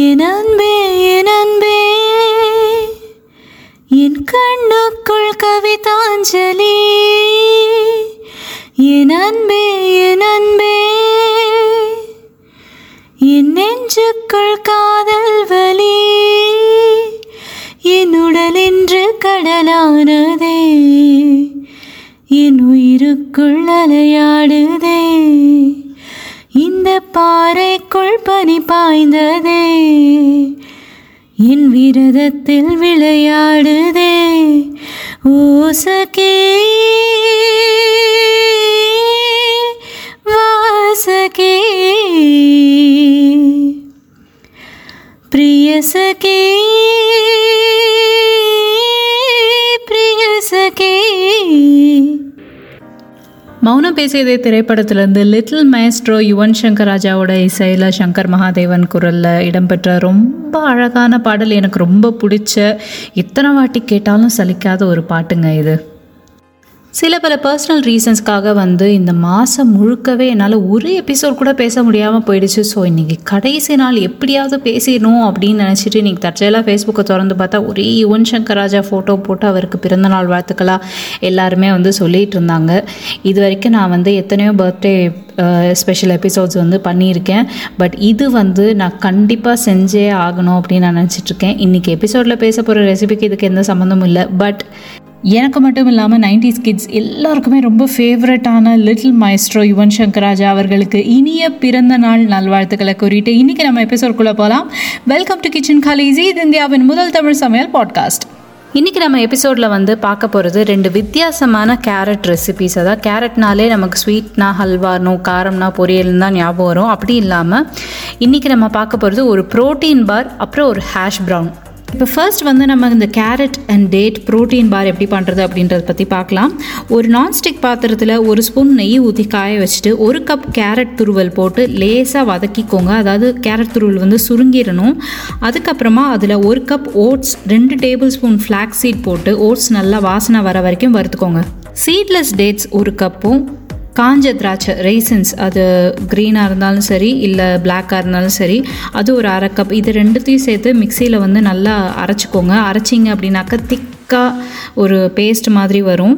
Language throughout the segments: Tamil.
என் அன்பே என் அன்பே. என் கண்ணுக்குள் கவிதாஞ்சலி. என் அன்பே என் அன்பே. என் நெஞ்சுக்குள் காதல் வலி. என் உடல் என்று கடலானதே. என் உயிருக்குள் அலையாடுதே. இந்த பாறைக்குள் பனி பாய்ந்ததே. என் விரதத்தில் விளையாடுதே. ஓசகே. வாசகே. பிரியசகே. பிரியசகே. மௌனம் பேசியதே திரைப்படத்திலிருந்து லிட்டில் மேஸ்ட்ரோ யுவன் சங்கர் ராஜாவோட இசையில் சங்கர் மகாதேவன் குரலில் இடம்பெற்ற ரொம்ப அழகான பாடல் எனக்கு ரொம்ப பிடிச்ச. எத்தனை வாட்டி கேட்டாலும் சலிக்காத ஒரு பாட்டுங்க இது. சில பல பர்சனல் ரீசன்ஸ்க்காக வந்து இந்த மாதம் முழுக்கவே என்னால் ஒரு எபிசோட் கூட பேச முடியாமல் போயிடுச்சு. ஸோ இன்றைக்கி கடைசி நாள் எப்படியாவது பேசிடணும் அப்படின்னு நினச்சிட்டு இன்றைக்கி தற்செயலாக ஃபேஸ்புக்கை திறந்து பார்த்தா ஒரே யுவன் சங்கர் ராஜா ஃபோட்டோ போட்டு அவருக்கு பிறந்தநாள் வாழ்த்துக்களாக எல்லாருமே வந்து சொல்லிகிட்டு இருந்தாங்க. இது வரைக்கும் நான் வந்து எத்தனையோ பர்த்டே ஸ்பெஷல் எபிசோட்ஸ் வந்து பண்ணியிருக்கேன். பட் இது வந்து நான் கண்டிப்பாக செஞ்சே ஆகணும் அப்படின்னு நான் நினச்சிட்ருக்கேன் இன்றைக்கி எபிசோடில் பேச போகிற ரெசிபிக்கு இதுக்கு எந்த சம்மந்தமும் இல்லை. பட் எனக்கு மட்டும் இல்லாமல் நைன்டிஸ் கிட்ஸ் எல்லாருக்குமே ரொம்ப ஃபேவரட்டான லிட்டில் மைஸ்ட்ரோ யுவன் சங்கர் ராஜா அவர்களுக்கு இனிய பிறந்த நாள் நல்வாழ்த்துக்களை கூறிட்டு இன்றைக்கி நம்ம எபிசோட்குள்ளே போகலாம் வெல்கம் டு கிச்சன் காலேஜி இது இந்தியாவின் முதல் தமிழ் சமையல் பாட்காஸ்ட் இன்றைக்கி நம்ம எபிசோடில் வந்து பார்க்க போகிறது ரெண்டு வித்தியாசமான கேரட் ரெசிபிஸ் அதாவது கேரட்னாலே நமக்கு ஸ்வீட்னா ஹல்வானோ காரம்னா பொரியல்னு தான் ஞாபகம் வரும். அப்படி இல்லாமல் இன்றைக்கி நம்ம பார்க்க போகிறது ஒரு ப்ரோட்டீன் பார் அப்புறம் ஒரு ஹேஷ் ப்ரவுன் இப்போ ஃபர்ஸ்ட் வந்து நம்ம இந்த carrot and date protein bar எப்படி பண்ணுறது அப்படின்றத பற்றி பார்க்கலாம். ஒரு நான்ஸ்டிக் பாத்திரத்தில் ஒரு ஸ்பூன் நெய் ஊற்றி காய வச்சுட்டு ஒரு கப் கேரட் துருவல் போட்டு லேசாக வதக்கிக்கோங்க. அதாவது கேரட் துருவல் வந்து சுருங்கிடணும். அதுக்கப்புறமா அதில் ஒரு கப் ஓட்ஸ் ரெண்டு டேபிள் ஸ்பூன் ஃப்ளாக் சீட் போட்டு ஓட்ஸ் நல்லா வாசனை வர வரைக்கும் வறுத்துக்கோங்க. சீட்லெஸ் டேட்ஸ் ஒரு கப்பும் காஞ்ச திராட்சை ரைசன்ஸ் அது க்ரீனாக இருந்தாலும் சரி இல்லை பிளாக்காக இருந்தாலும் சரி அது ஒரு அரை கப் இது ரெண்டுத்தையும் சேர்த்து மிக்சியில் வந்து நல்லா அரைச்சிக்கோங்க. அரைச்சிங்க அப்படின்னாக்கா திக்காக ஒரு பேஸ்ட் மாதிரி வரும்.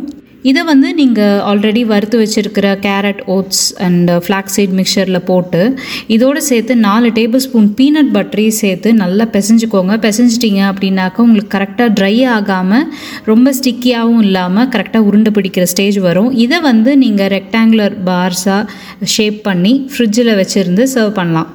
இதை வந்து நீங்கள் ஆல்ரெடி வறுத்து வச்சுருக்கிற கேரட் ஓட்ஸ் அண்ட் ஃப்ளாக்ஸீட் மிக்சரில் போட்டு இதோடு சேர்த்து நாலு டேபிள் ஸ்பூன் பீனட் பட்டரையும் சேர்த்து நல்லா பிசைஞ்சுக்கோங்க. பிசைஞ்சிட்டிங்க அப்படின்னாக்கா உங்களுக்கு கரெக்டாக ட்ரை ஆகாமல் ரொம்ப ஸ்டிக்கியாகவும் இல்லாமல் கரெக்டாக உருண்டை பிடிக்கிற ஸ்டேஜ் வரும். இதை வந்து நீங்கள் ரெக்டாங்குலர் பார்ஸாக ஷேப் பண்ணி ஃப்ரிட்ஜில் வச்சுருந்து சர்வ் பண்ணலாம்.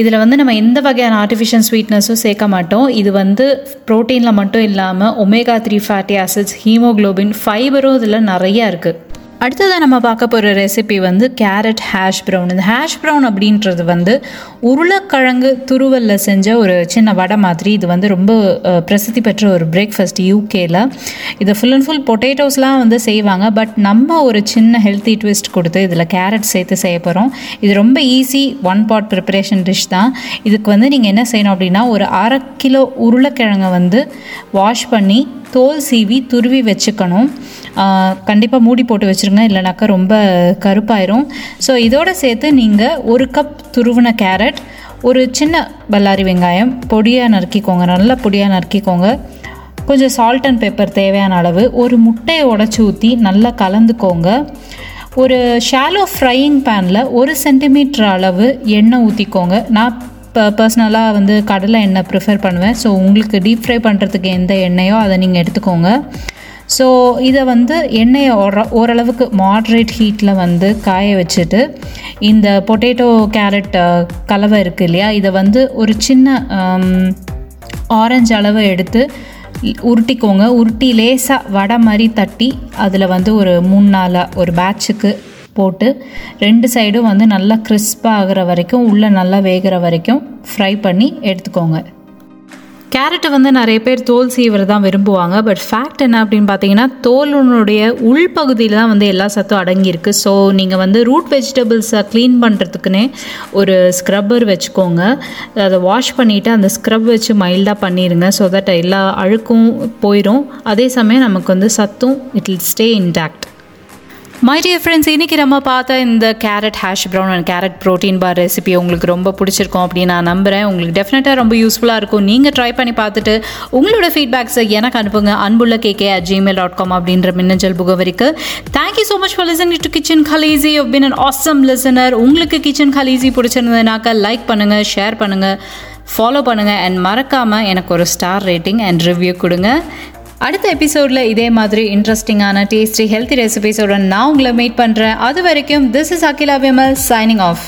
இதில் வந்து நம்ம எந்த வகையான ஆர்டிஃபிஷியல் ஸ்வீட்னஸும் சேர்க்க மாட்டோம். இது வந்து ப்ரோட்டீனில் மட்டும் இல்லாமல் omega three fatty acids haemoglobin ஃபைபரும் இதில் நிறையா இருக்குது அடுத்ததாக நம்ம பார்க்க போகிற ரெசிபி வந்து கேரட் ஹேஷ் ப்ரௌன் இந்த ஹேஷ் ப்ரௌன் அப்படின்றது வந்து உருளைக்கிழங்கு துருவலில் செஞ்ச ஒரு சின்ன வடை மாதிரி. இது வந்து ரொம்ப பிரசித்தி பெற்ற ஒரு பிரேக்ஃபாஸ்ட் யூகேல இதை ஃபுல் அண்ட் ஃபுல் பொட்டேட்டோஸ்லாம் வந்து செய்வாங்க. பட் நம்ம ஒரு சின்ன ஹெல்த்தி ட்விஸ்ட் கொடுத்து இதில் கேரட் சேர்த்து செய்ய போகிறோம் இது ரொம்ப easy one pot preparation dish தான். இதுக்கு வந்து நீங்கள் என்ன செய்யணும் அப்படின்னா ஒரு அரை கிலோ உருளைக்கிழங்கை வந்து வாஷ் பண்ணி தோல் சீவி துருவி வச்சுக்கணும். கண்டிப்பாக மூடி போட்டு வச்சுருங்க இல்லைனாக்கா ரொம்ப கருப்பாயிரும். ஸோ இதோட சேர்த்து நீங்கள் ஒரு கப் துருவின கேரட் ஒரு சின்ன பல்லாரி வெங்காயம் பொடியாக நறுக்கிக்கோங்க நல்லா பொடியாக நறுக்கிக்கோங்க. கொஞ்சம் சால்ட் அண்ட் பெப்பர் தேவையான அளவு ஒரு முட்டையை உடச்சி ஊற்றி நல்லா கலந்துக்கோங்க. ஒரு ஷாலோ ஃப்ரையிங் பேனில் ஒரு சென்டிமீட்டர் அளவு எண்ணெய் ஊற்றிக்கோங்க நான் இப்போ பர்சனலாக வந்து கடலை எண்ணெய் ப்ரிஃபர் பண்ணுவேன். ஸோ உங்களுக்கு டீப் ஃப்ரை பண்ணுறதுக்கு எந்த எண்ணெயோ அதை நீங்கள் எடுத்துக்கோங்க. ஸோ இதை வந்து எண்ணெயை ஓர ஓரளவுக்கு மாட்ரேட் ஹீட்டில் வந்து காய வச்சுட்டு இந்த பொட்டேட்டோ கேரட் கலவை இருக்குது இல்லையா? இதை வந்து ஒரு சின்ன ஆரஞ்சு அளவு எடுத்து உருட்டிக்கோங்க. உருட்டி லேசாக வடை மாதிரி தட்டி அதில் வந்து ஒரு மூணு நாளாக ஒரு பேட்சுக்கு போட்டு ரெண்டு சைடும் வந்து நல்லா கிறிஸ்பாக ஆகிற வரைக்கும் உள்ளே நல்லா வேகிற வரைக்கும் ஃப்ரை பண்ணி எடுத்துக்கோங்க. கேரட்டை வந்து நிறைய பேர் தோல் சீவரை தான் விரும்புவாங்க. பட் ஃபேக்ட் என்ன அப்படின்னு பார்த்தீங்கன்னா தோலுனுடைய உள்பகுதியில் தான் வந்து எல்லா சத்தும் அடங்கியிருக்கு. ஸோ நீங்கள் வந்து ரூட் வெஜிடபிள்ஸை க்ளீன் பண்ணுறதுக்குன்னே ஒரு ஸ்க்ரப்பர் வச்சுக்கோங்க. அதை வாஷ் பண்ணிவிட்டு அந்த ஸ்க்ரப் வச்சு மைல்டாக பண்ணிடுங்க ஸோ தட் எல்லா அழுக்கும் போயிடும் அதே சமயம் நமக்கு வந்து சத்தும் it will stay intact my dear friends இன்றைக்கி நம்ம பார்த்த இந்த carrot hash brown and carrot protein bar recipe உங்களுக்கு ரொம்ப பிடிச்சிருக்கும் அப்படின்னு நான் நம்புகிறேன் உங்களுக்கு டெஃபினட்டாக ரொம்ப யூஸ்ஃபுல்லாக இருக்கும். நீங்கள் ட்ரை பண்ணி பார்த்துட்டு உங்களோட ஃபீட்பேக்ஸை எனக்கு அனுப்புங்க. அன்புள்ள K K at gmail dot com அப்படின்ற மின்னஞ்சல் முகவரிக்கு. Thank you so much for listening to kitchen Khaleesi you an awesome listener உங்களுக்கு கிச்சன் கலீசி பிடிச்சிருந்ததுனாக்கா லைக் பண்ணுங்கள் ஷேர் பண்ணுங்கள் ஃபாலோ பண்ணுங்கள் அண்ட் மறக்காமல் எனக்கு ஒரு ஸ்டார் ரேட்டிங் அண்ட் ரிவ்யூ கொடுங்க. அடுத்த எபிசோடில் இதே மாதிரி இன்ட்ரெஸ்டிங்கான டேஸ்டி ஹெல்த்தி ரெசிபிஸோட நான் உங்களை மீட் பண்ணுறேன் அது வரைக்கும் this is Akila Vimal signing off